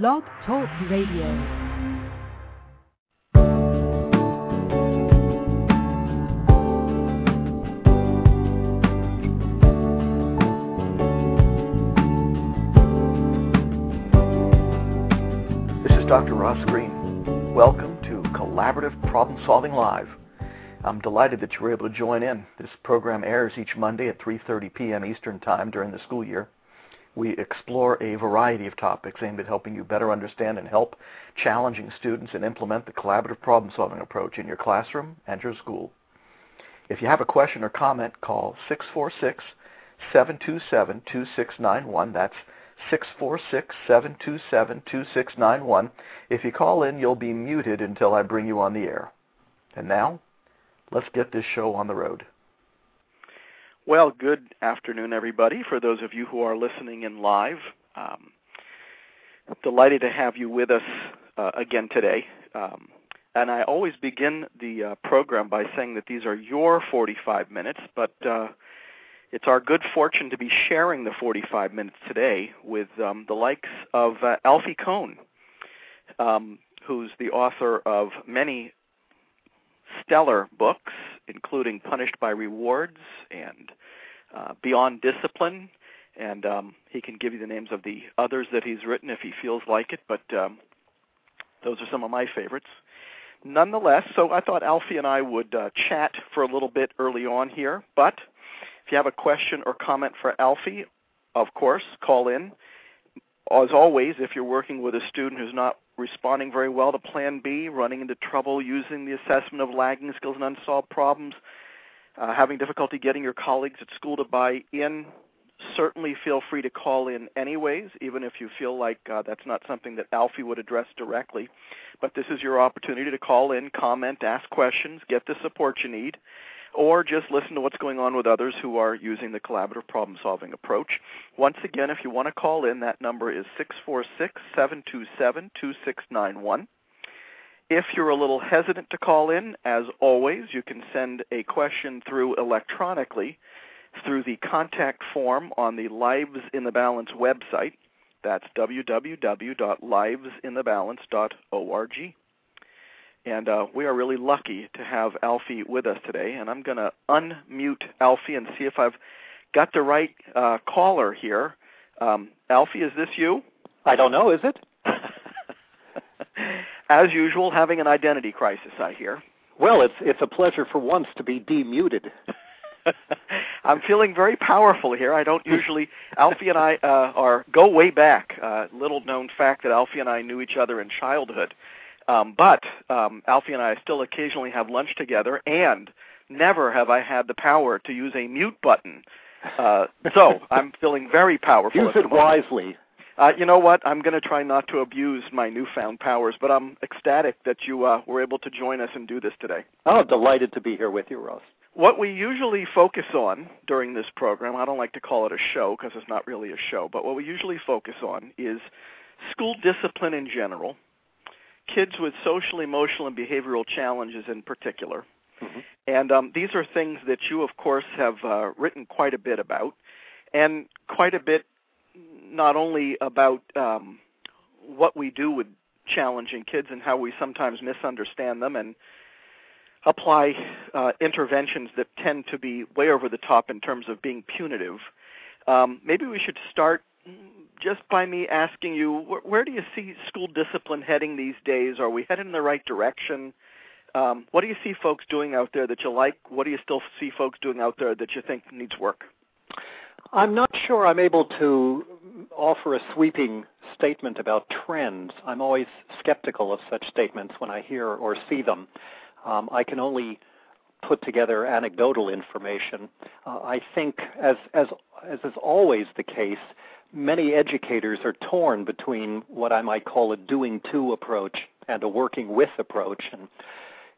Blog Talk Radio. This is Dr. Ross Greene. Welcome to Collaborative Problem Solving Live. I'm delighted that you were able to join in. This program airs each Monday at 3:30 p.m. Eastern Time during the school year. We explore a variety of topics aimed at helping you better understand and help challenging students and implement the collaborative problem-solving approach in your classroom and your school. If you have a question or comment, call 646-727-2691. That's 646-727-2691. If you call in, you'll be muted until I bring you on the air. And now, let's get this show on the road. Well, good afternoon, everybody. For those of you who are listening in live, um, delighted to have you with us uh, again today. Um, and I always begin the uh, program by saying that these are your 45 minutes, but uh, it's our good fortune to be sharing the 45 minutes today with um, the likes of uh, Alfie Kohn, um, who's the author of many stellar books, including Punished by Rewards and uh, Beyond Discipline. And um, he can give you the names of the others that he's written if he feels like it, but um, those are some of my favorites. Nonetheless, so I thought Alfie and I would uh, chat for a little bit early on here. But if you have a question or comment for Alfie, of course, call in. As always, if you're working with a student who's not responding very well to Plan B, running into trouble using the assessment of lagging skills and unsolved problems, uh, having difficulty getting your colleagues at school to buy in, certainly feel free to call in anyways, even if you feel like uh, that's not something that Alfie would address directly. But this is your opportunity to call in, comment, ask questions, get the support you need or just listen to what's going on with others who are using the collaborative problem solving approach. Once again, if you want to call in, that number is 646 727 2691. If you're a little hesitant to call in, as always, you can send a question through electronically through the contact form on the Lives in the Balance website. That's www.livesinthebalance.org. And uh, we are really lucky to have Alfie with us today. And I'm going to unmute Alfie and see if I've got the right uh, caller here. Um, Alfie, is this you? I don't know. Is it? As usual, having an identity crisis, I hear. Well, it's it's a pleasure for once to be demuted. I'm feeling very powerful here. I don't usually. Alfie and I uh, are go way back. Uh, little known fact that Alfie and I knew each other in childhood. Um, but um, Alfie and I still occasionally have lunch together, and never have I had the power to use a mute button. Uh, so I'm feeling very powerful. Use it wisely. Uh, you know what? I'm going to try not to abuse my newfound powers, but I'm ecstatic that you uh, were able to join us and do this today. Oh, delighted to be here with you, Ross. What we usually focus on during this program, I don't like to call it a show because it's not really a show, but what we usually focus on is school discipline in general, kids with social, emotional, and behavioral challenges in particular. Mm-hmm. And um, these are things that you, of course, have uh, written quite a bit about, and quite a bit not only about um, what we do with challenging kids and how we sometimes misunderstand them and apply uh, interventions that tend to be way over the top in terms of being punitive. Um, maybe we should start just by me asking you, where, do you see school discipline heading these days? Are we heading in the right direction? Um, what do you see folks doing out there that you like? What do you still see folks doing out there that you think needs work? I'm not sure I'm able to offer a sweeping statement about trends. I'm always skeptical of such statements when I hear or see them. Um, I can only put together anecdotal information. Uh, I think, as as as is always the case, many educators are torn between what I might call a doing to approach and a working with approach, and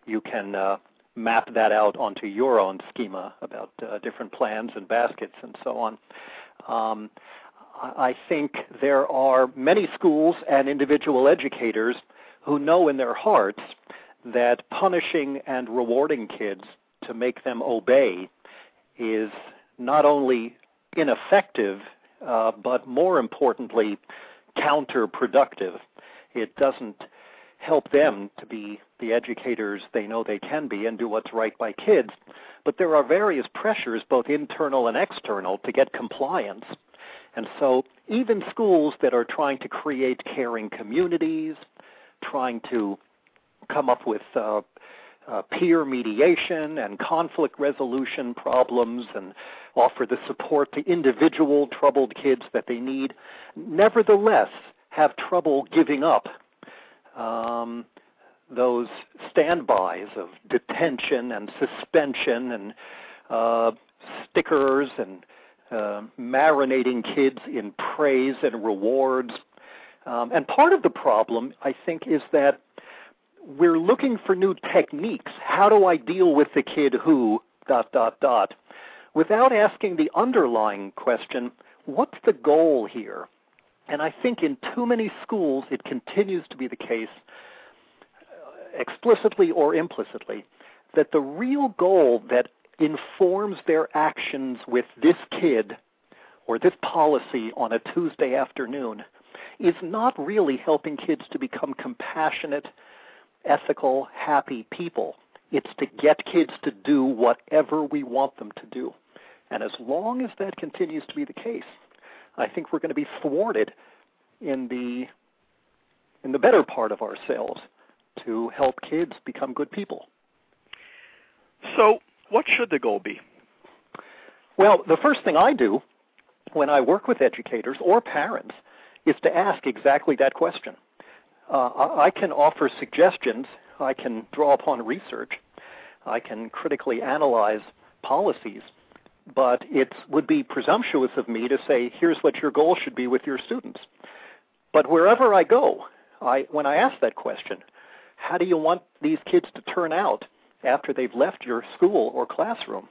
you can uh, map that out onto your own schema about uh, different plans and baskets and so on. Um, I think there are many schools and individual educators who know in their hearts that punishing and rewarding kids to make them obey is not only ineffective uh, but more importantly, counterproductive. It doesn't help them to be the educators they know they can be and do what's right by kids. But there are various pressures, both internal and external, to get compliance. And so even schools that are trying to create caring communities, trying to come up with uh, uh, peer mediation and conflict resolution problems and offer the support to individual troubled kids that they need, nevertheless have trouble giving up um, those standbys of detention and suspension and uh, stickers and uh, marinating kids in praise and rewards. Um, and part of the problem, I think, is that we're looking for new techniques. How do I deal with the kid who, dot, dot, dot, without asking the underlying question, what's the goal here? And I think in too many schools it continues to be the case, uh, explicitly or implicitly, that the real goal that informs their actions with this kid or this policy on a Tuesday afternoon is not really helping kids to become compassionate, ethical, happy people. It's to get kids to do whatever we want them to do. And as long as that continues to be the case, I think we're going to be thwarted in the in the better part of ourselves to help kids become good people. So, what should the goal be? Well, the first thing I do when I work with educators or parents is to ask exactly that question. Uh, I can offer suggestions. I can draw upon research. I can critically analyze policies but it would be presumptuous of me to say, here's what your goal should be with your students. But wherever I go, I, when I ask that question, how do you want these kids to turn out after they've left your school or classroom?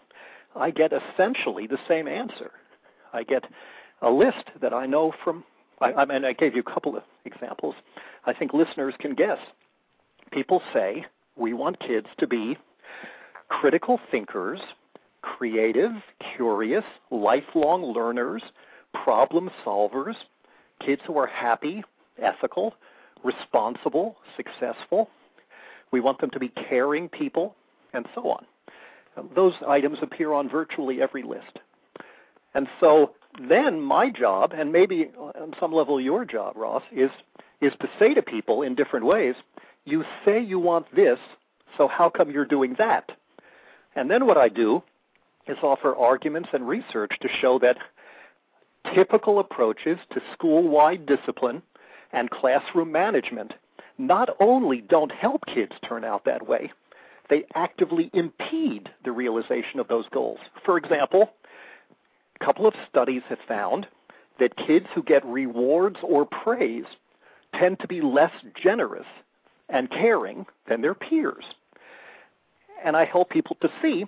I get essentially the same answer. I get a list that I know from, I, I mean, I gave you a couple of examples. I think listeners can guess. People say, we want kids to be critical thinkers creative, curious, lifelong learners, problem solvers, kids who are happy, ethical, responsible, successful. We want them to be caring people, and so on. Those items appear on virtually every list. And so then my job, and maybe on some level your job, Ross, is is to say to people in different ways, you say you want this, so how come you're doing that? And then what I do is offer arguments and research to show that typical approaches to school wide discipline and classroom management not only don't help kids turn out that way, they actively impede the realization of those goals. For example, couple of studies have found that kids who get rewards or praise tend to be less generous and caring than their peers. And I help people to see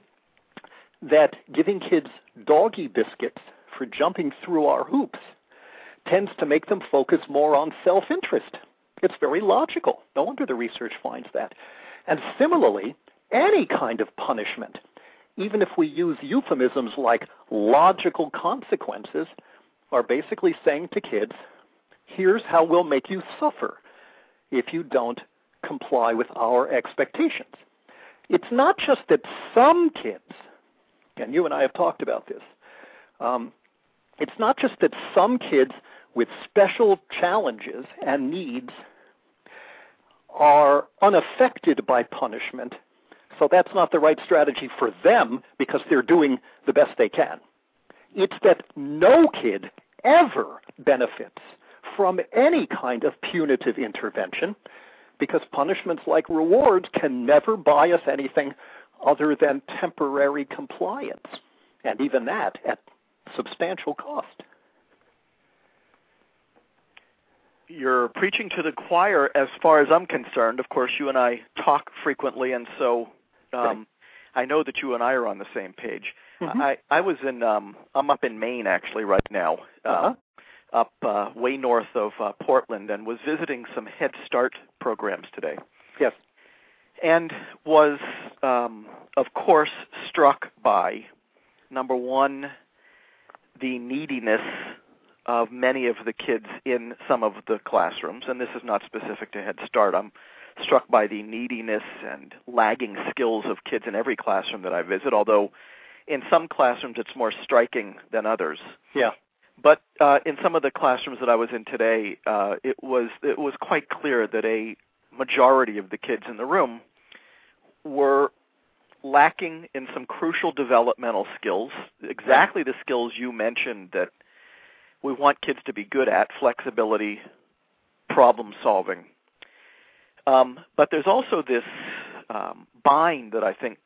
that giving kids doggy biscuits for jumping through our hoops tends to make them focus more on self interest. It's very logical. No wonder the research finds that. And similarly, any kind of punishment, even if we use euphemisms like logical consequences, are basically saying to kids, here's how we'll make you suffer if you don't comply with our expectations. It's not just that some kids and you and I have talked about this. Um, it's not just that some kids with special challenges and needs are unaffected by punishment, so that's not the right strategy for them because they're doing the best they can. It's that no kid ever benefits from any kind of punitive intervention because punishments like rewards can never buy us anything other than temporary compliance, and even that at substantial cost. You're preaching to the choir as far as I'm concerned. Of course, you and I talk frequently, and so um. I know that you and I are on the same page. Mm-hmm. I I was in um I'm up in Maine actually right now. Uh, uh-huh. up uh, way north of uh, Portland and was visiting some Head Start programs today. Yes and was, um, of course, struck by number one, the neediness of many of the kids in some of the classrooms, and this is not specific to Head Start. I'm struck by the neediness and lagging skills of kids in every classroom that I visit, although in some classrooms it's more striking than others. Yeah. But uh, in some of the classrooms that I was in today, uh, it was it was quite clear that a majority of the kids in the room were lacking in some crucial developmental skills, exactly the skills you mentioned that we want kids to be good at flexibility, problem solving. Um, but there's also this um, bind that I think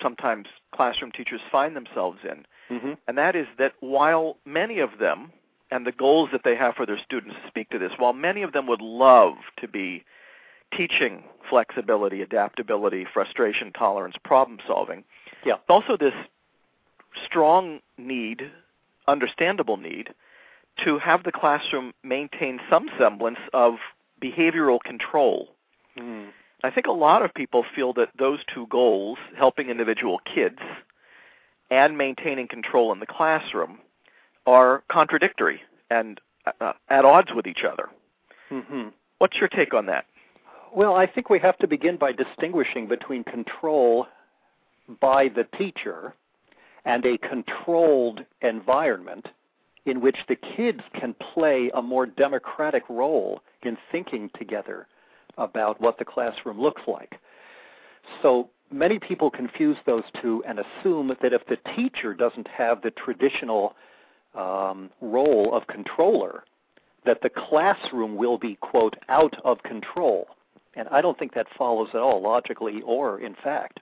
sometimes classroom teachers find themselves in, mm-hmm. and that is that while many of them, and the goals that they have for their students speak to this, while many of them would love to be teaching flexibility, adaptability, frustration tolerance, problem solving. Yeah. Also, this strong need, understandable need, to have the classroom maintain some semblance of behavioral control. Mm. I think a lot of people feel that those two goals, helping individual kids and maintaining control in the classroom, are contradictory and uh, at odds with each other. Mm-hmm. What's your take on that? Well, I think we have to begin by distinguishing between control by the teacher and a controlled environment in which the kids can play a more democratic role in thinking together about what the classroom looks like. So many people confuse those two and assume that if the teacher doesn't have the traditional um, role of controller, that the classroom will be, quote, out of control. And I don't think that follows at all logically or in fact.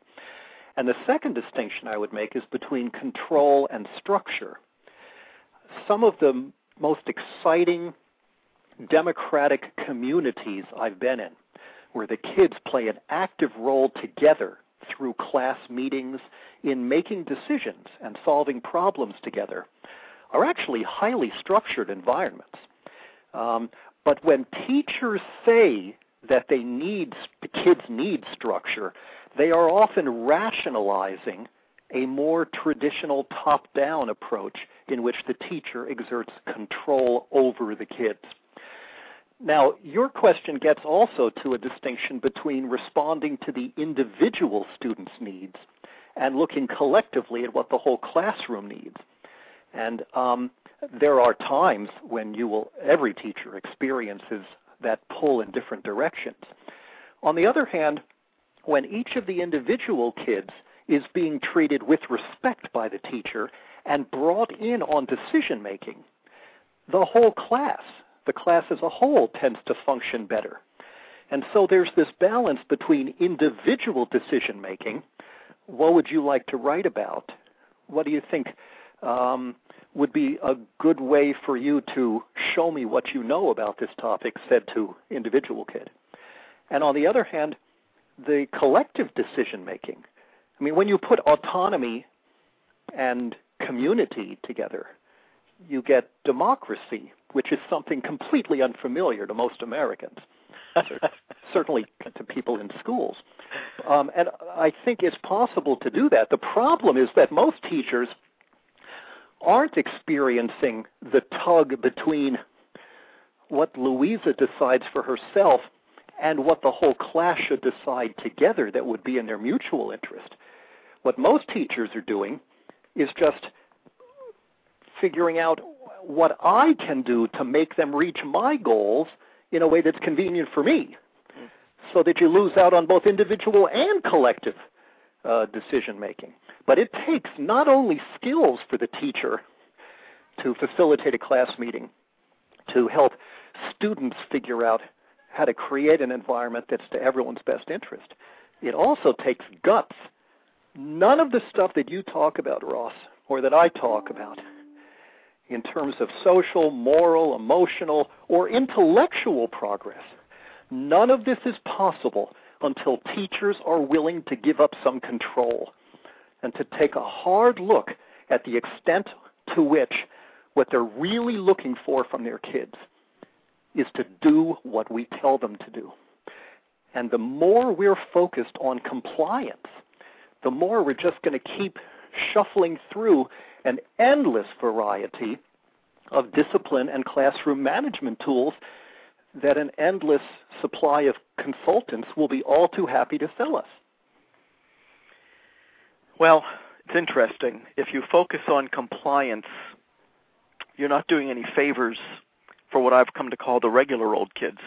And the second distinction I would make is between control and structure. Some of the most exciting democratic communities I've been in, where the kids play an active role together through class meetings in making decisions and solving problems together, are actually highly structured environments. Um, but when teachers say that they need the kids need structure, they are often rationalizing a more traditional top-down approach in which the teacher exerts control over the kids. Now, your question gets also to a distinction between responding to the individual student's needs and looking collectively at what the whole classroom needs. And um, there are times when you will, every teacher experiences that pull in different directions. On the other hand, when each of the individual kids is being treated with respect by the teacher and brought in on decision making, the whole class, the class as a whole, tends to function better. And so there's this balance between individual decision making. What would you like to write about? What do you think um, would be a good way for you to show me what you know about this topic, said to individual kid. And on the other hand, the collective decision making. I mean, when you put autonomy and community together, you get democracy, which is something completely unfamiliar to most Americans, certainly to people in schools. Um, and I think it's possible to do that. The problem is that most teachers aren't experiencing the tug between what Louisa decides for herself and what the whole class should decide together that would be in their mutual interest. What most teachers are doing is just figuring out what I can do to make them reach my goals in a way that's convenient for me so that you lose out on both individual and collective uh, decision making. But it takes not only skills for the teacher to facilitate a class meeting, to help students figure out how to create an environment that's to everyone's best interest. It also takes guts. None of the stuff that you talk about, Ross, or that I talk about, in terms of social, moral, emotional, or intellectual progress, none of this is possible until teachers are willing to give up some control and to take a hard look at the extent to which what they're really looking for from their kids is to do what we tell them to do. And the more we're focused on compliance, the more we're just going to keep shuffling through an endless variety of discipline and classroom management tools that an endless supply of consultants will be all too happy to sell us. Well, it's interesting. If you focus on compliance, you're not doing any favors for what I've come to call the regular old kids.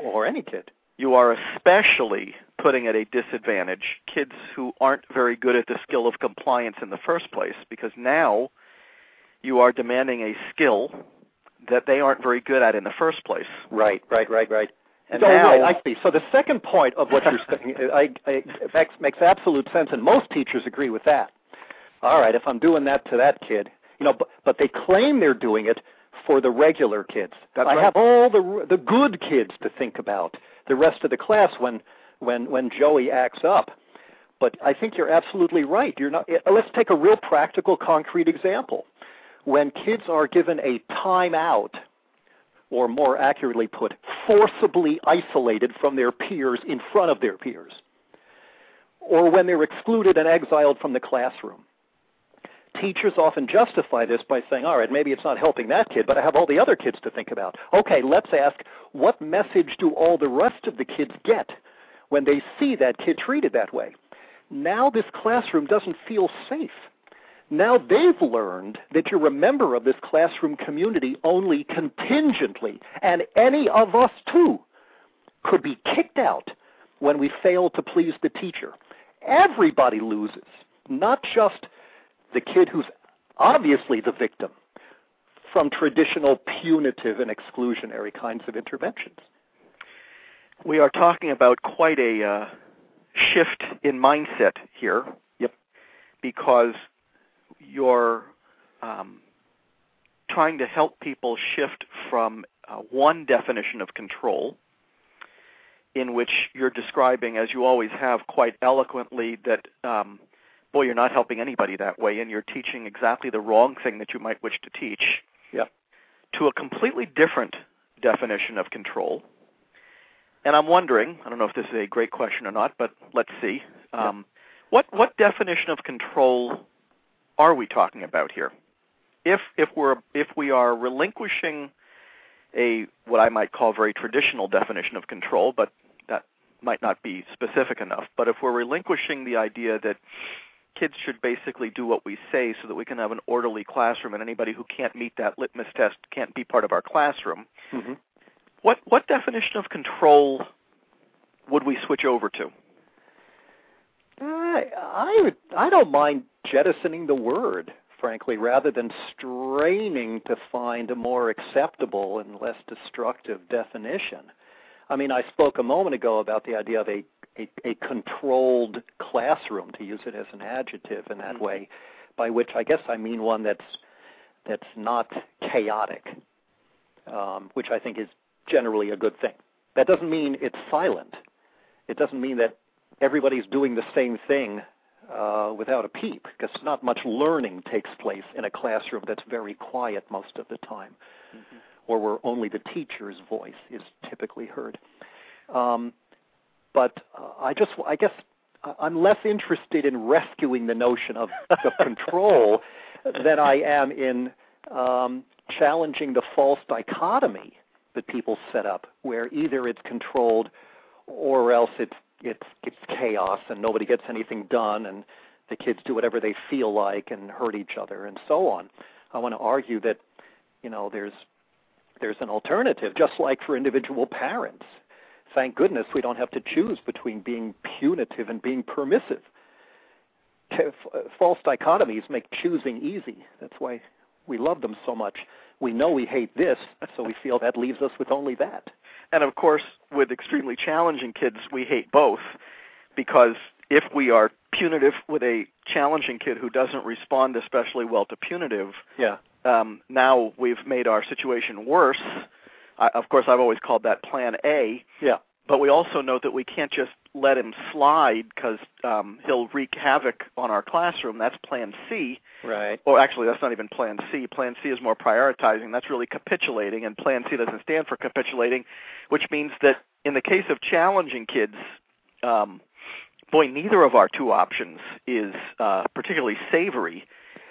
Or any kid. You are especially putting at a disadvantage kids who aren't very good at the skill of compliance in the first place because now you are demanding a skill that they aren't very good at in the first place. Right, right, right, right. And oh, now, right, I see. So the second point of what you're saying I, I, makes, makes absolute sense, and most teachers agree with that. All right, if I'm doing that to that kid, you know, but, but they claim they're doing it for the regular kids. That's I right. have all the the good kids to think about. The rest of the class when when when Joey acts up. But I think you're absolutely right. You're not. eh, Let's take a real practical, concrete example. When kids are given a timeout, or more accurately put, forcibly isolated from their peers in front of their peers, or when they're excluded and exiled from the classroom. Teachers often justify this by saying, all right, maybe it's not helping that kid, but I have all the other kids to think about. Okay, let's ask, what message do all the rest of the kids get when they see that kid treated that way? Now this classroom doesn't feel safe. Now they've learned that you're a member of this classroom community only contingently, and any of us too could be kicked out when we fail to please the teacher. Everybody loses, not just the kid who's obviously the victim from traditional punitive and exclusionary kinds of interventions. We are talking about quite a uh, shift in mindset here. Yep. Because you're um, trying to help people shift from uh, one definition of control, in which you're describing, as you always have quite eloquently, that um, boy, you're not helping anybody that way, and you're teaching exactly the wrong thing that you might wish to teach. Yep. To a completely different definition of control. And I'm wondering, I don't know if this is a great question or not, but let's see. Um, what what definition of control are we talking about here? If if we're if we are relinquishing a what I might call very traditional definition of control, but that might not be specific enough. But if we're relinquishing the idea that kids should basically do what we say so that we can have an orderly classroom and anybody who can't meet that litmus test can't be part of our classroom, Mm-hmm. What what definition of control would we switch over to? I, I would, I don't mind jettisoning the word, frankly, rather than straining to find a more acceptable and less destructive definition. I mean, I spoke a moment ago about the idea of a, a, a controlled classroom, to use it as an adjective in that Mhm. way, by which I guess I mean one that's that's not chaotic, um, which I think is generally a good thing. That doesn't mean it's silent. It doesn't mean that everybody's doing the same thing uh, without a peep, because not much learning takes place in a classroom that's very quiet most of the time, or where only the teacher's voice is typically heard. Um, but uh, I just, I guess, I'm less interested in rescuing the notion of, of control than I am in um, challenging the false dichotomy that people set up, where either it's controlled or else it's it's it's chaos and nobody gets anything done and the kids do whatever they feel like and hurt each other and so on. I want to argue that you know there's there's an alternative, just like for individual parents. Thank goodness we don't have to choose between being punitive and being permissive. False dichotomies make choosing easy. That's why we love them so much. We know we hate this, so we feel that leaves us with only that. And of course, with extremely challenging kids, we hate both because if we are punitive with a challenging kid who doesn't respond especially well to punitive, Yeah. um, now we've made our situation worse. I, of course, I've always called that Plan A. Yeah. But we also know that we can't just let him slide because um, he'll wreak havoc on our classroom. That's Plan C. Right. Or actually, that's not even Plan C. Plan C is more prioritizing. That's really capitulating, and Plan C doesn't stand for capitulating, which means that in the case of challenging kids, um, boy, neither of our two options is uh, particularly savory.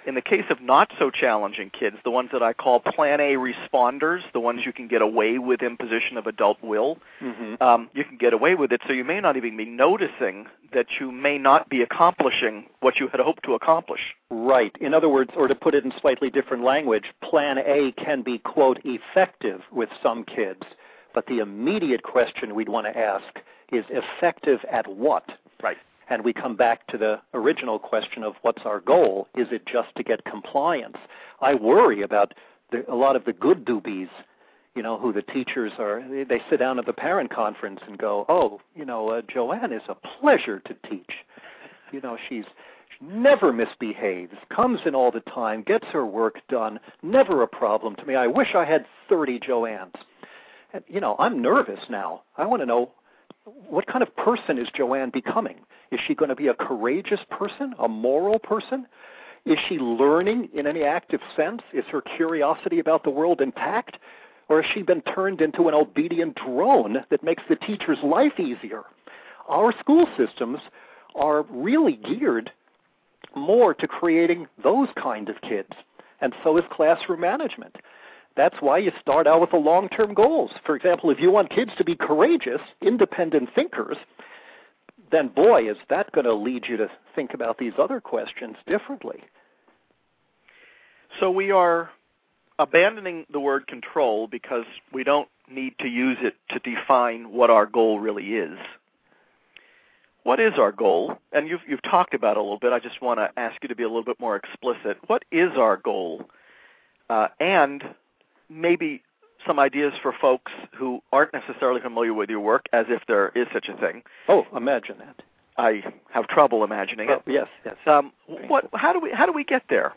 In the case of not so challenging kids, the ones that I call Plan A responders, the ones you can get away with imposition of adult will, Mm-hmm. um, you can get away with it. So you may not even be noticing that you may not be accomplishing what you had hoped to accomplish. Right. In other words, or to put it in slightly different language, Plan A can be, quote, effective with some kids, but the immediate question we'd want to ask is effective at what? Right. And we come back to the original question of what's our goal? Is it just to get compliance? I worry about the, a lot of the good doobies, you know, who the teachers are. They, sit down at the parent conference and go, "Oh, you know, uh, Joanne is a pleasure to teach. You know, she's she never misbehaves, comes in all the time, gets her work done, never a problem to me. I wish I had 30 Joannes." And you know, I'm nervous now. I want to know what kind of person is Joanne becoming? Is she going to be a courageous person, a moral person? Is she learning in any active sense? Is her curiosity about the world intact? Or has she been turned into an obedient drone that makes the teacher's life easier? Our school systems are really geared more to creating those kind of kids, and so is classroom management. That's why you start out with the long term goals. For example, if you want kids to be courageous, independent thinkers, then boy, is that going to lead you to think about these other questions differently. So we are abandoning the word control because we don't need to use it to define what our goal really is. What is our goal? And you've you've talked about it a little bit. I just want to ask you to be a little bit more explicit. What is our goal? Uh, and maybe some ideas for folks who aren't necessarily familiar with your work, as if there is such a thing. Oh, imagine that. I have trouble imagining Oh, it. yes, yes. Um, what? How do we? How do we get there?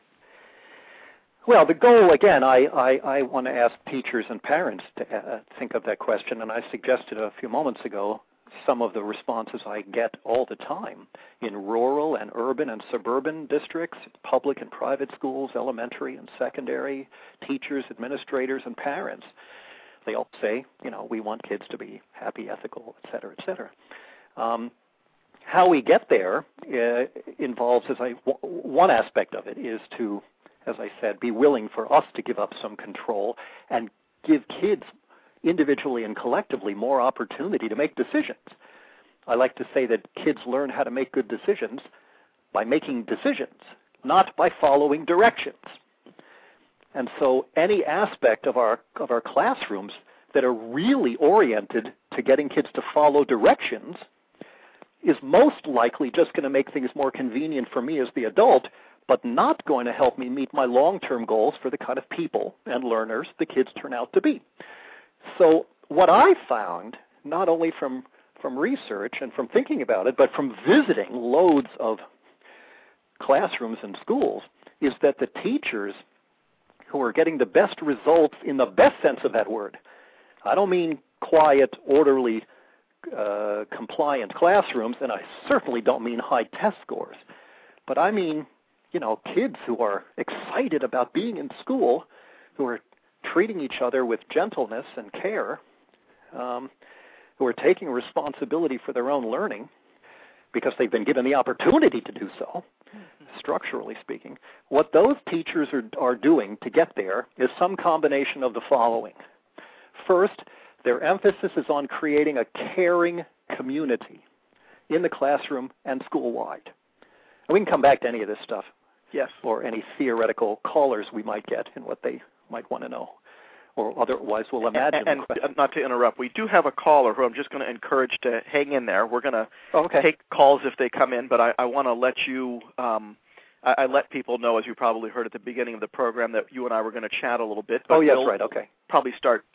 Well, the goal again, I, I, I want to ask teachers and parents to uh, think of that question, and I suggested a few moments ago some of the responses I get all the time in rural and urban and suburban districts, public and private schools, elementary and secondary, teachers, administrators, and parents. They all say, you know, we want kids to be happy, ethical, et cetera, et cetera. Um, how we get there uh, involves, as I w- one aspect of it is to, as I said, be willing for us to give up some control and give kids individually and collectively more opportunity to make decisions. I like to say that kids learn how to make good decisions by making decisions, not by following directions. And so any aspect of our of our classrooms that are really oriented to getting kids to follow directions is most likely just going to make things more convenient for me as the adult, but not going to help me meet my long-term goals for the kind of people and learners the kids turn out to be. So what I found, not only from from research and from thinking about it, but from visiting loads of classrooms and schools, is that the teachers who are getting the best results in the best sense of that word, I don't mean quiet, orderly, uh, compliant classrooms, and I certainly don't mean high test scores, but I mean, you know, kids who are excited about being in school, who are treating each other with gentleness and care, um, who are taking responsibility for their own learning because they've been given the opportunity to do so, structurally speaking. What those teachers are, are doing to get there is some combination of the following. First, their emphasis is on creating a caring community in the classroom and school wide. And we can come back to any of this stuff Yes. or any theoretical callers we might get and what they might want to know, or otherwise we'll imagine. And, and not to interrupt, we do have a caller who I'm just going to encourage to hang in there. We're going to Oh, okay. take calls if they come in, but I, I want to let you. Um, I, I let people know, as you probably heard at the beginning of the program, that you and I were going to chat a little bit. But oh, yes, we'll right. Okay. Probably start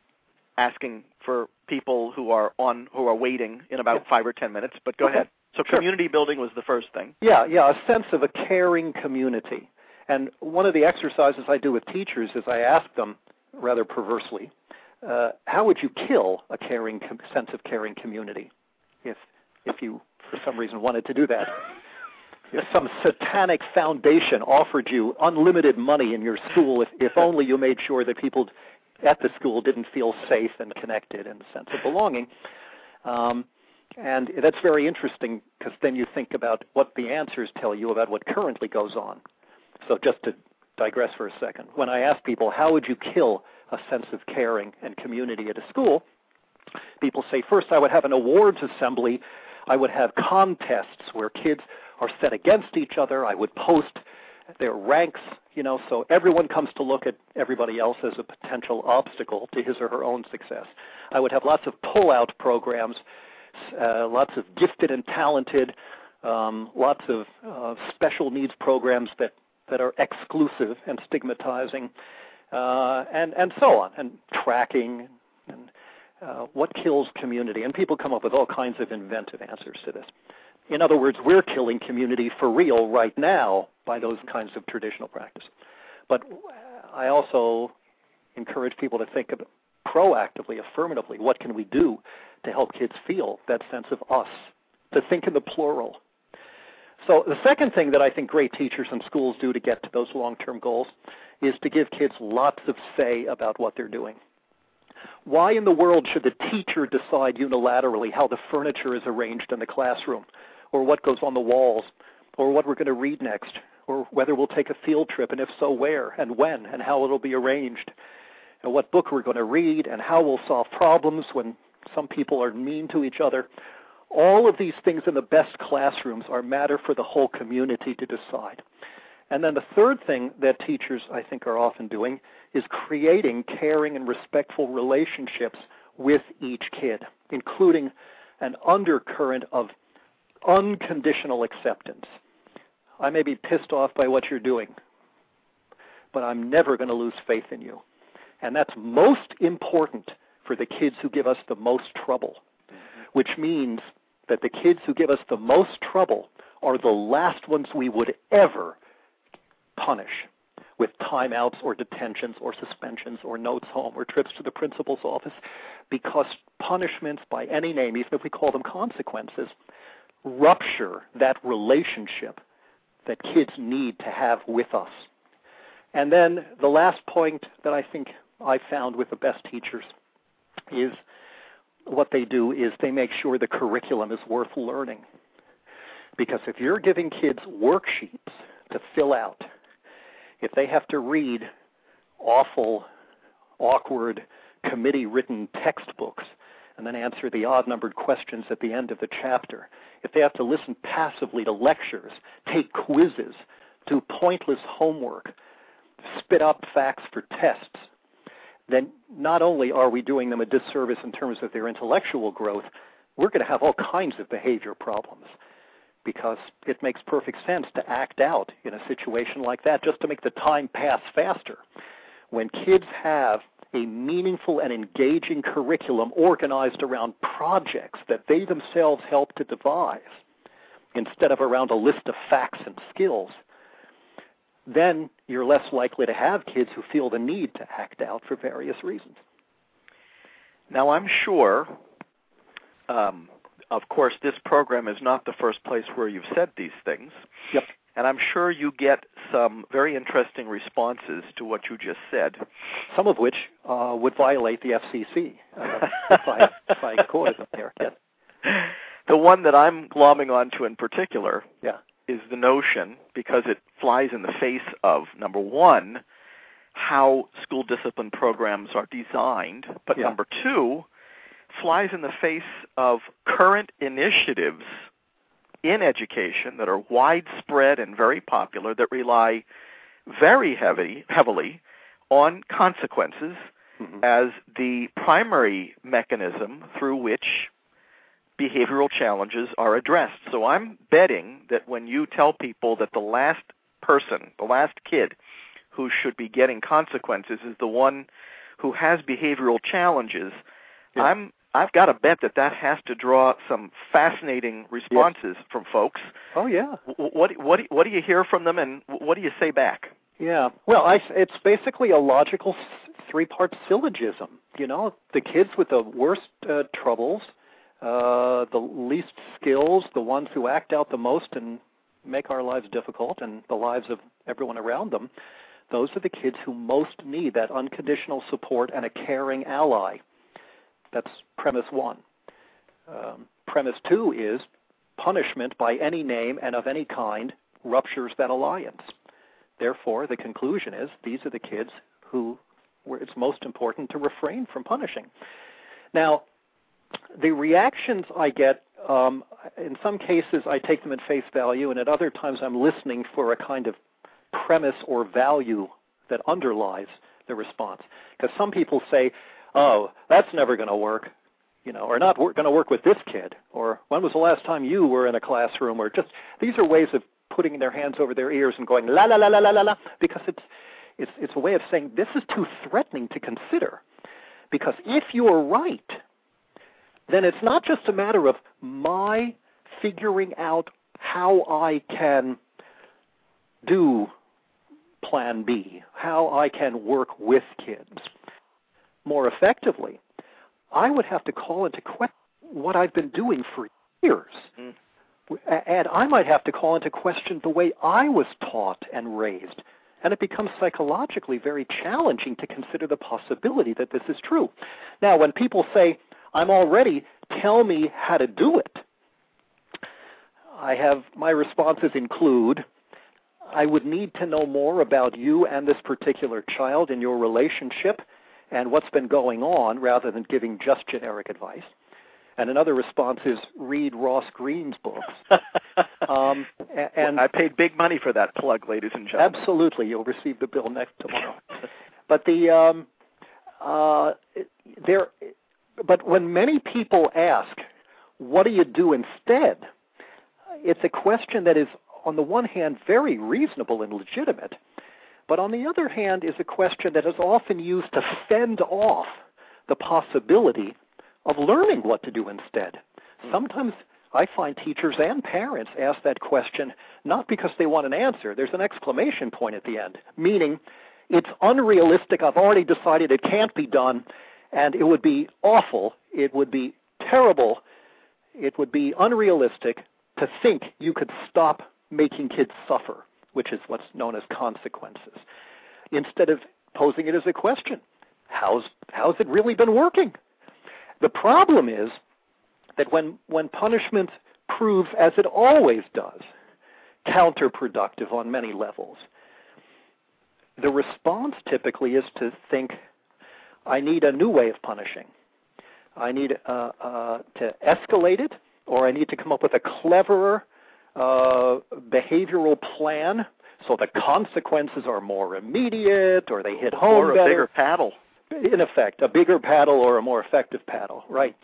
asking for people who are on who are waiting in about Yeah. five or ten minutes. But go Okay. ahead. So Sure. community building was the first thing. Yeah, yeah, a sense of a caring community. And one of the exercises I do with teachers is I ask them, rather perversely, uh, how would you kill a caring com- sense of caring community if if you for some reason wanted to do that? If some satanic foundation offered you unlimited money in your school, if, if only you made sure that people at the school didn't feel safe and connected and a sense of belonging. Um, and that's very interesting because then you think about what the answers tell you about what currently goes on. So just to digress for a second. When I ask people, how would you kill a sense of caring and community at a school? People say, first, I would have an awards assembly. I would have contests where kids are set against each other. I would post their ranks, you know, so everyone comes to look at everybody else as a potential obstacle to his or her own success. I would have lots of pull-out programs, uh, lots of gifted and talented, um, lots of uh, special needs programs that that are exclusive and stigmatizing, uh, and and so on, and tracking and uh, what kills community. And people come up with all kinds of inventive answers to this. In other words, we're killing community for real right now by those kinds of traditional practices. But I also encourage people to think proactively, affirmatively, what can we do to help kids feel that sense of us, to think in the plural. So the second thing that I think great teachers and schools do to get to those long-term goals is to give kids lots of say about what they're doing. Why in the world should the teacher decide unilaterally how the furniture is arranged in the classroom, or what goes on the walls, or what we're going to read next, or whether we'll take a field trip, and if so, where, and when, and how it'll be arranged, and what book we're going to read, and how we'll solve problems when some people are mean to each other. All of these things in the best classrooms are matter for the whole community to decide. And then the third thing that teachers, I think, are often doing is creating caring and respectful relationships with each kid, including an undercurrent of unconditional acceptance. I may be pissed off by what you're doing, but I'm never going to lose faith in you. And that's most important for the kids who give us the most trouble, mm-hmm. which means that the kids who give us the most trouble are the last ones we would ever punish with timeouts or detentions or suspensions or notes home or trips to the principal's office because punishments by any name, even if we call them consequences, rupture that relationship that kids need to have with us. And then the last point that I think I found with the best teachers is what they do is they make sure the curriculum is worth learning. Because if you're giving kids worksheets to fill out, if they have to read awful, awkward, committee written textbooks and then answer the odd numbered questions at the end of the chapter, if they have to listen passively to lectures, take quizzes, do pointless homework, spit up facts for tests, then not only are we doing them a disservice in terms of their intellectual growth, we're going to have all kinds of behavior problems because it makes perfect sense to act out in a situation like that just to make the time pass faster. When kids have a meaningful and engaging curriculum organized around projects that they themselves help to devise instead of around a list of facts and skills, then you're less likely to have kids who feel the need to act out for various reasons. Now, I'm sure, um, of course, this program is not the first place where you've said these things. Yep. And I'm sure you get some very interesting responses to what you just said. Some of which uh, would violate the FCC uh, if, I, if I quoted them there. Yes. The one that I'm glomming onto in particular yeah is the notion, because it flies in the face of, number one, how school discipline programs are designed, but yeah. number two, flies in the face of current initiatives in education that are widespread and very popular that rely very heavy, heavily on consequences mm-hmm. as the primary mechanism through which behavioral challenges are addressed. So I'm betting that when you tell people that the last person, the last kid who should be getting consequences is the one who has behavioral challenges, yeah. I'm I've got to bet that that has to draw some fascinating responses from folks. Oh yeah. What what what do you hear from them, and what do you say back? Yeah. Well, I, it's basically a logical three-part syllogism. You know, the kids with the worst uh, troubles uh, the least skills, the ones who act out the most and make our lives difficult and the lives of everyone around them, those are the kids who most need that unconditional support and a caring ally. That's premise one. Um, premise two is punishment by any name and of any kind ruptures that alliance. therefore, the conclusion is these are the kids who where it's most important to refrain from punishing. Now, the reactions I get, um, in some cases, I take them at face value, and at other times, I'm listening for a kind of premise or value that underlies the response. Because some people say, "Oh, that's never going to work," you know, or not going to work with this kid, or when was the last time you were in a classroom, or just these are ways of putting their hands over their ears and going la la la la la la la because it's it's it's a way of saying this is too threatening to consider. Because if you're right, then it's not just a matter of my figuring out how I can do plan B, how I can work with kids more effectively. I would have to call into question what I've been doing for years. Mm. And I might have to call into question the way I was taught and raised. And it becomes psychologically very challenging to consider the possibility that this is true. Now, when people say, I'm already. tell me how to do it, I have my responses include I would need to know more about you and this particular child and your relationship and what's been going on rather than giving just generic advice. And another response is read Ross Greene's books. um, and I paid big money for that plug, ladies and gentlemen. Absolutely, you'll receive the bill next tomorrow. but the um, uh, there, but when many people ask, "What do you do instead?" It's a question that is, on the one hand, very reasonable and legitimate, but on the other hand, is a question that is often used to fend off the possibility of learning what to do instead. Sometimes I find teachers and parents ask that question not because they want an answer, there's an exclamation point at the end, meaning it's unrealistic, I've already decided it can't be done, and it would be awful, it would be terrible, it would be unrealistic to think you could stop making kids suffer, which is what's known as consequences, instead of posing it as a question. How's, how's it really been working? The problem is that when, when punishment proves, as it always does, counterproductive on many levels, the response typically is to think, I need a new way of punishing. I need uh, uh, to escalate it, or I need to come up with a cleverer uh, behavioral plan so the consequences are more immediate, or they hit home or a bigger paddle in effect, a bigger paddle or a more effective paddle, right?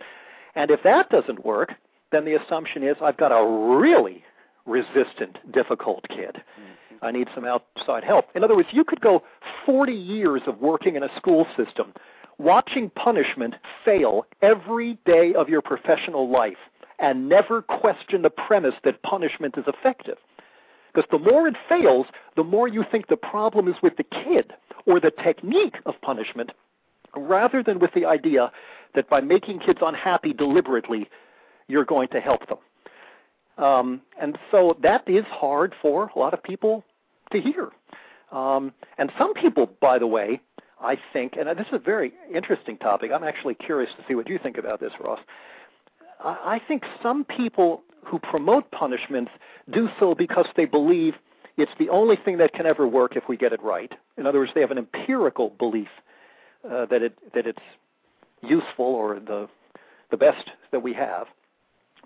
And if that doesn't work, then the assumption is I've got a really resistant, difficult kid. Mm-hmm. I need some outside help. In other words, you could go 40 years of working in a school system watching punishment fail every day of your professional life and never question the premise that punishment is effective. Because the more it fails, the more you think the problem is with the kid or the technique of punishment rather than with the idea that by making kids unhappy deliberately, you're going to help them. Um, and so that is hard for a lot of people to hear. Um, and some people, by the way, I think, and this is a very interesting topic. I'm actually curious to see what you think about this, Ross. I think some people who promote punishments do so because they believe it's the only thing that can ever work if we get it right. In other words, they have an empirical belief uh, that it that it's useful or the the best that we have.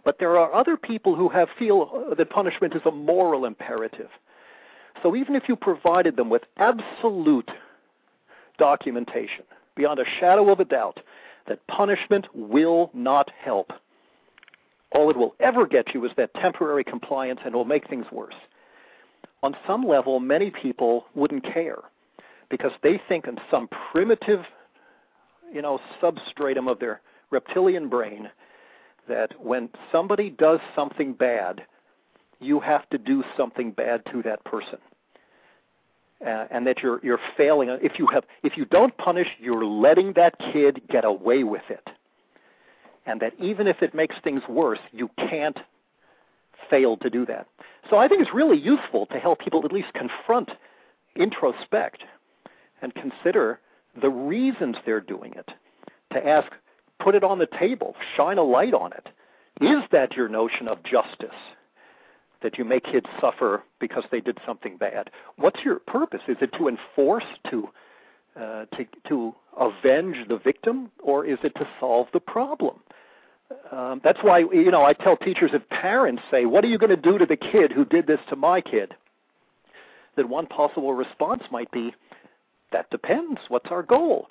But there are other people who have feel uh, that punishment is a moral imperative. So even if you provided them with absolute documentation, beyond a shadow of a doubt, that punishment will not help, all it will ever get you is that temporary compliance and will make things worse. On some level, many people wouldn't care because they think in some primitive, you know, substratum of their reptilian brain that when somebody does something bad, you have to do something bad to that person. Uh, and that you're you're failing if you have if you don't punish you're letting that kid get away with it and that even if it makes things worse you can't fail to do that so i think it's really useful to help people at least confront introspect and consider the reasons they're doing it. To ask, put it on the table, shine a light on it. Is that your notion of justice? That you make kids suffer because they did something bad. What's your purpose? Is it to enforce, to uh, to to avenge the victim, or is it to solve the problem? Um, that's why you know I tell teachers if parents say, "What are you going to do to the kid who did this to my kid?" That one possible response might be, "That depends. What's our goal?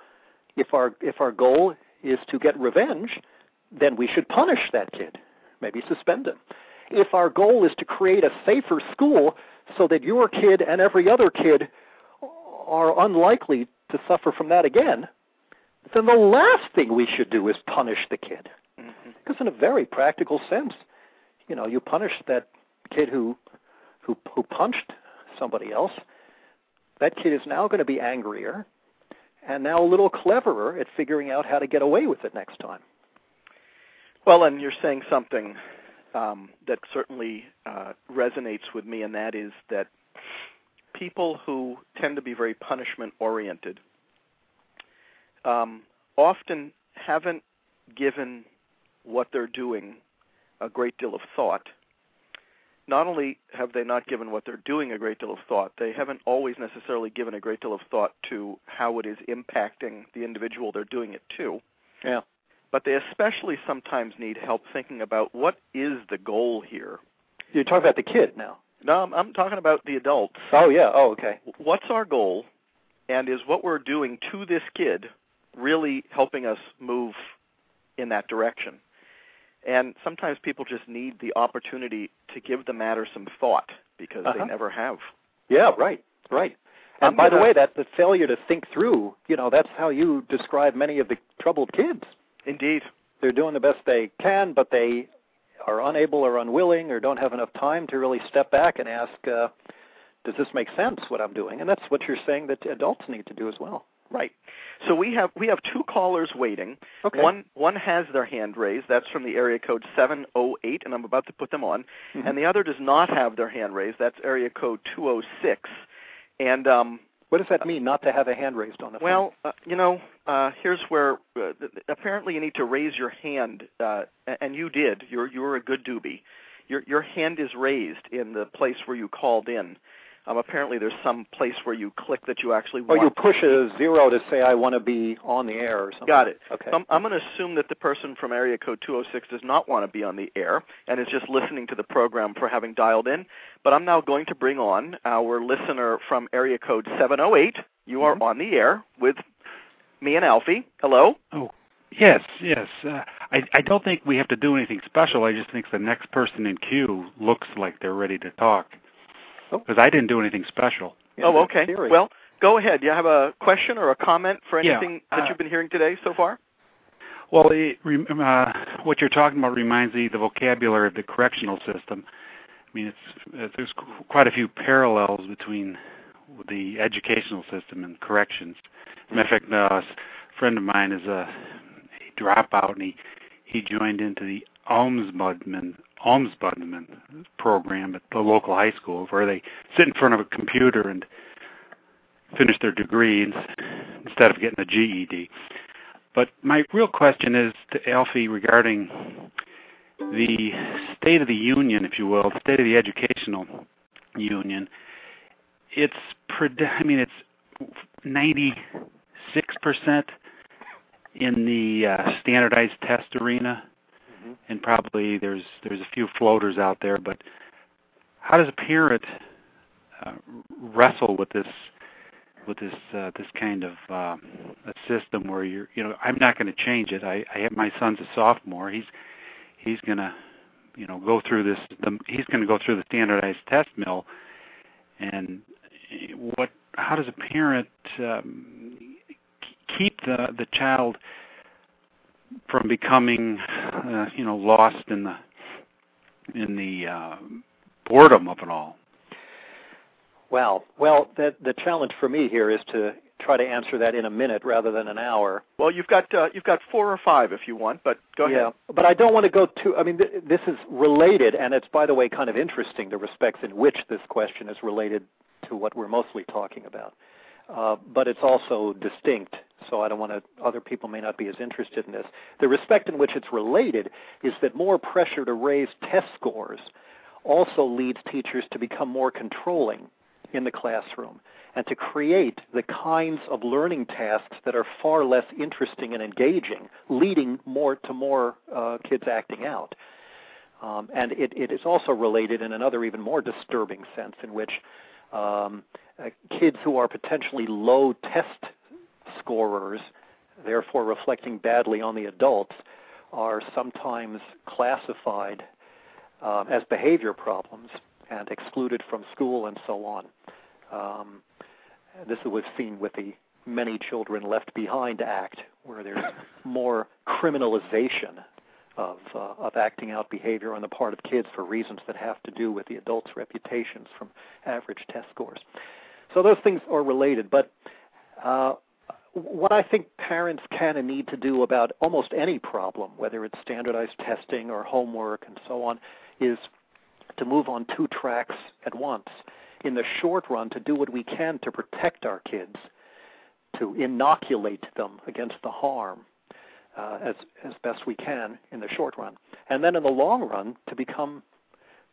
If our if our goal is to get revenge, then we should punish that kid, maybe suspend him. If our goal is to create a safer school so that your kid and every other kid are unlikely to suffer from that again, then the last thing we should do is punish the kid. Mm-hmm. Because in a very practical sense, you know, you punish that kid who who who punched somebody else. That kid is now going to be angrier and now a little cleverer at figuring out how to get away with it next time. Well, and you're saying something um, that certainly uh, resonates with me, and that is that people who tend to be very punishment oriented um, often haven't given what they're doing a great deal of thought. Not only have they not given what they're doing a great deal of thought, they haven't always necessarily given a great deal of thought to how it is impacting the individual they're doing it to. Yeah. But they especially sometimes need help thinking about what is the goal here. You're talking about the kid now. No, I'm, I'm talking about the adults. Oh yeah. Oh okay. What's our goal, and is what we're doing to this kid really helping us move in that direction? And sometimes people just need the opportunity to give the matter some thought because uh-huh. they never have. Yeah, right, right. And I'm by gonna, the way, that the failure to think through, you know, that's how you describe many of the troubled kids. Indeed. They're doing the best they can, but they are unable or unwilling or don't have enough time to really step back and ask, uh, does this make sense what I'm doing? And that's what you're saying that adults need to do as well. Right. So we have we have two callers waiting. Okay. One one has their hand raised. That's from the area code 708 and I'm about to put them on. Mm-hmm. And the other does not have their hand raised. That's area code 206. And um what does that mean, not to have a hand raised on the phone? Well, uh, you know, uh, here's where uh, apparently you need to raise your hand, uh, and you did. You're you're a good doobie. Your your hand is raised in the place where you called in. Um, apparently, there's some place where you click that you actually want. Oh, you push a zero to say I want to be on the air or something. Got it. Okay. So I'm, I'm going to assume that the person from area code 206 does not want to be on the air and is just listening to the program for having dialed in. But I'm now going to bring on our listener from area code 708. You are mm-hmm. on the air with me and Alfie. Hello. Oh, Yes, yes. Uh, I I don't think we have to do anything special. I just think the next person in queue looks like they're ready to talk because I didn't do anything special. Yeah, oh, okay. Well, go ahead. Do you have a question or a comment for anything yeah, uh, that you've been hearing today so far? Well, it, uh, what you're talking about reminds me of the vocabulary of the correctional system. I mean, it's uh, there's quite a few parallels between the educational system and corrections. As matter of fact, uh, a friend of mine is a, a dropout, and he he joined into the ombudsman ombudsman program at the local high school where they sit in front of a computer and finish their degree instead of getting a GED. But my real question is to Alfie regarding the state of the union, if you will, the state of the educational union. It's, I mean, it's 96 percent in the uh, standardized test arena. And probably there's there's a few floaters out there. But how does a parent uh, wrestle with this with this uh, this kind of uh, a system where you're you know I'm not going to change it. I, I have my son's a sophomore. He's he's going to you know go through this. The, he's going to go through the standardized test mill, and what how does a parent um, keep the the child from becoming, uh, you know, lost in the in the uh, boredom of it all. Well, well, the the challenge for me here is to try to answer that in a minute rather than an hour. Well, you've got uh, you've got four or five if you want, but go ahead. But I don't want to go too. I mean, th- this is related, and it's by the way kind of interesting the respects in which this question is related to what we're mostly talking about. Uh, but it's also distinct so I don't want to, other people may not be as interested in this. The respect in which it's related is that more pressure to raise test scores also leads teachers to become more controlling in the classroom and to create the kinds of learning tasks that are far less interesting and engaging, leading more to more uh, kids acting out. Um, and it, it is also related in another even more disturbing sense in which um, uh, kids who are potentially low test scorers, therefore reflecting badly on the adults, are sometimes classified uh, as behavior problems and excluded from school and so on. Um, this was seen with the Many Children Left Behind Act, where there's more criminalization of uh, of acting out behavior on the part of kids for reasons that have to do with the adults' reputations from average test scores. So those things are related, but uh, what I think parents can and need to do about almost any problem, whether it's standardized testing or homework and so on, is to move on two tracks at once. In the short run to do what we can to protect our kids, to inoculate them against the harm uh, as as best we can in the short run, and then in the long run to become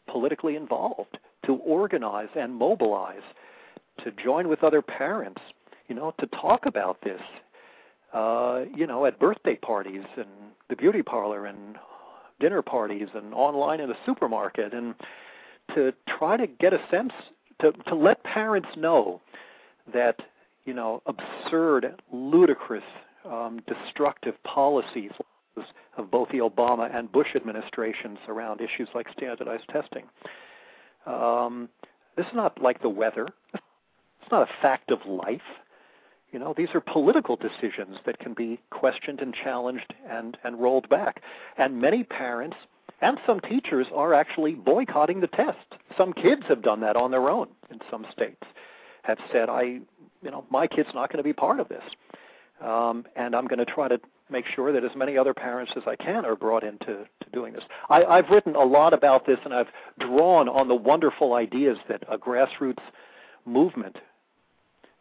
politically involved, to organize and mobilize, to join with other parents, you know, to talk about this, uh, you know, at birthday parties and the beauty parlor and dinner parties and online in the supermarket and to try to get a sense to to let parents know that you know absurd, ludicrous, um, destructive policies of both the Obama and Bush administrations around issues like standardized testing. Um, this is not like the weather. Not a fact of life. You know, these are political decisions that can be questioned and challenged and, and rolled back. And many parents and some teachers are actually boycotting the test. Some kids have done that on their own in some states, have said, I, you know, my kid's not going to be part of this. Um, and I'm going to try to make sure that as many other parents as I can are brought into to doing this. I, I've written a lot about this, and I've drawn on the wonderful ideas that a grassroots movement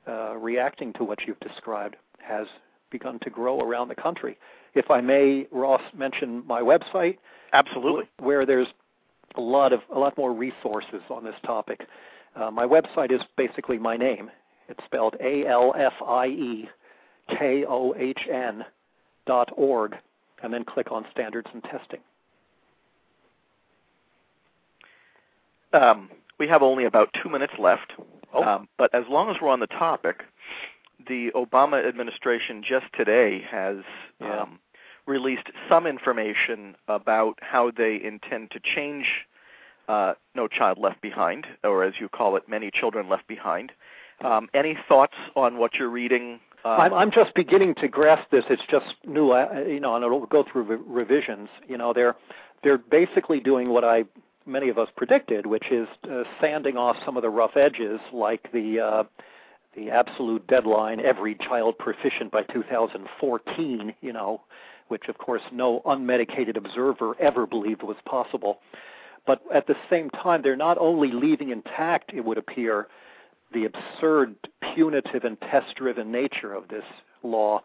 uh, reacting to what you've described has begun to grow around the country. If I may, Ross, mention my website, Absolutely. Where there's a lot of a lot more resources on this topic. Uh, my website is basically my name. It's spelled A L F I E K O H N dot org, and then click on standards and testing. Um, we have only about two minutes left, oh. um, but as long as we're on the topic, the Obama administration just today has yeah. um, released some information about how they intend to change uh, No Child Left Behind, or as you call it, Many Children Left Behind. Um, any thoughts on what you're reading? Uh, I'm, I'm just beginning to grasp this. It's just new, uh, you know, and it'll go through re- revisions. You know, they're they're basically doing what I many of us predicted, which is uh, sanding off some of the rough edges, like the uh, the absolute deadline, every child proficient by 2014. You know, which of course no unmedicated observer ever believed was possible. But at the same time, they're not only leaving intact, it would appear, the absurd, punitive, and test driven nature of this law.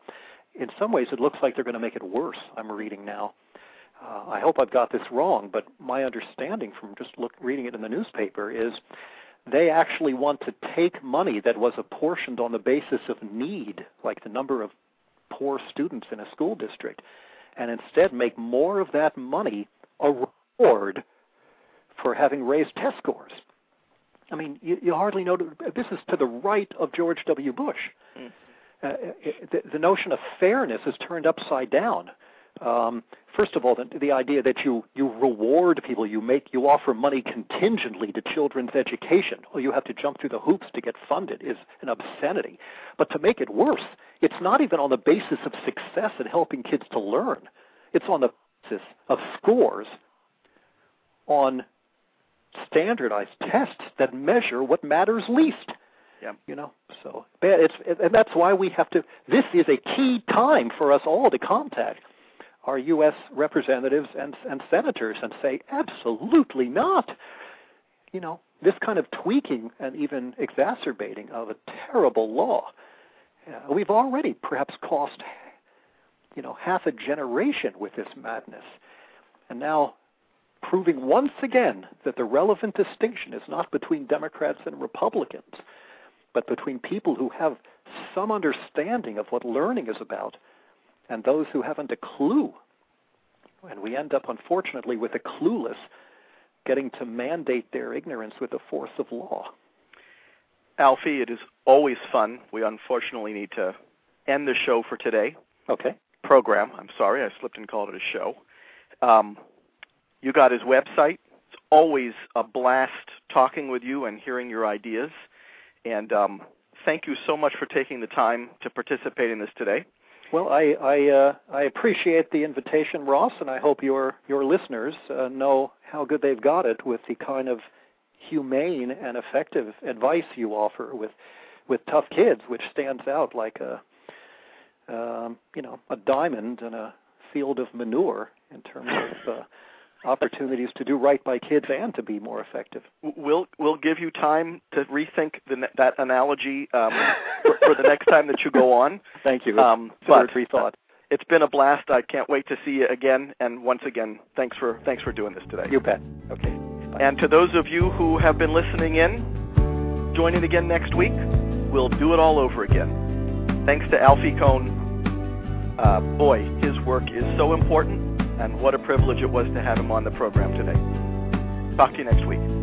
In some ways, it looks like they're going to make it worse, I'm reading now. Uh, I hope I've got this wrong, but my understanding from just look, reading it in the newspaper is they actually want to take money that was apportioned on the basis of need, like the number of poor students in a school district and instead make more of that money a reward for having raised test scores. I mean, you, you hardly know this is to the right of George W. Bush. Mm. Uh, the, the notion of fairness is turned upside down. Um, first of all, the, the idea that you you reward people, you make you offer money contingently to children's education, or you have to jump through the hoops to get funded, is an obscenity. But to make it worse, it's not even on the basis of success in helping kids to learn. It's on the basis of scores on standardized tests that measure what matters least. Yeah. You know, so it's and that's why we have to. This is a key time for us all to contact our U.S. representatives and, and senators and say, absolutely not. You know, this kind of tweaking and even exacerbating of a terrible law. Uh, we've already perhaps cost, you know, half a generation with this madness, and now proving once again that the relevant distinction is not between Democrats and Republicans, but between people who have some understanding of what learning is about and those who haven't a clue. And we end up, unfortunately, with the clueless getting to mandate their ignorance with the force of law. Alfie, it is always fun. We unfortunately need to end the show for today. Okay. Program. I'm sorry, I slipped and called it a show. Um, you got his website. It's always a blast talking with you and hearing your ideas. And um, thank you so much for taking the time to participate in this today. Well, I I, uh, I appreciate the invitation, Ross, and I hope your your listeners uh, know how good they've got it with the kind of humane and effective advice you offer with with tough kids, which stands out like a um, you know a diamond in a field of manure in terms of uh, opportunities to do right by kids and to be more effective. We'll we'll give you time to rethink the, that analogy um, for, for, the next time that you go on. Thank you. Um, but rethought. It's been a blast. I can't wait to see you again. And once again, thanks for thanks for doing this today. You bet. Okay. Bye. And to those of you who have been listening in, join in again next week. We'll do it all over again. Thanks to Alfie Kohn. Uh, boy, his work is so important and what a privilege it was to have him on the program today. Talk to you next week.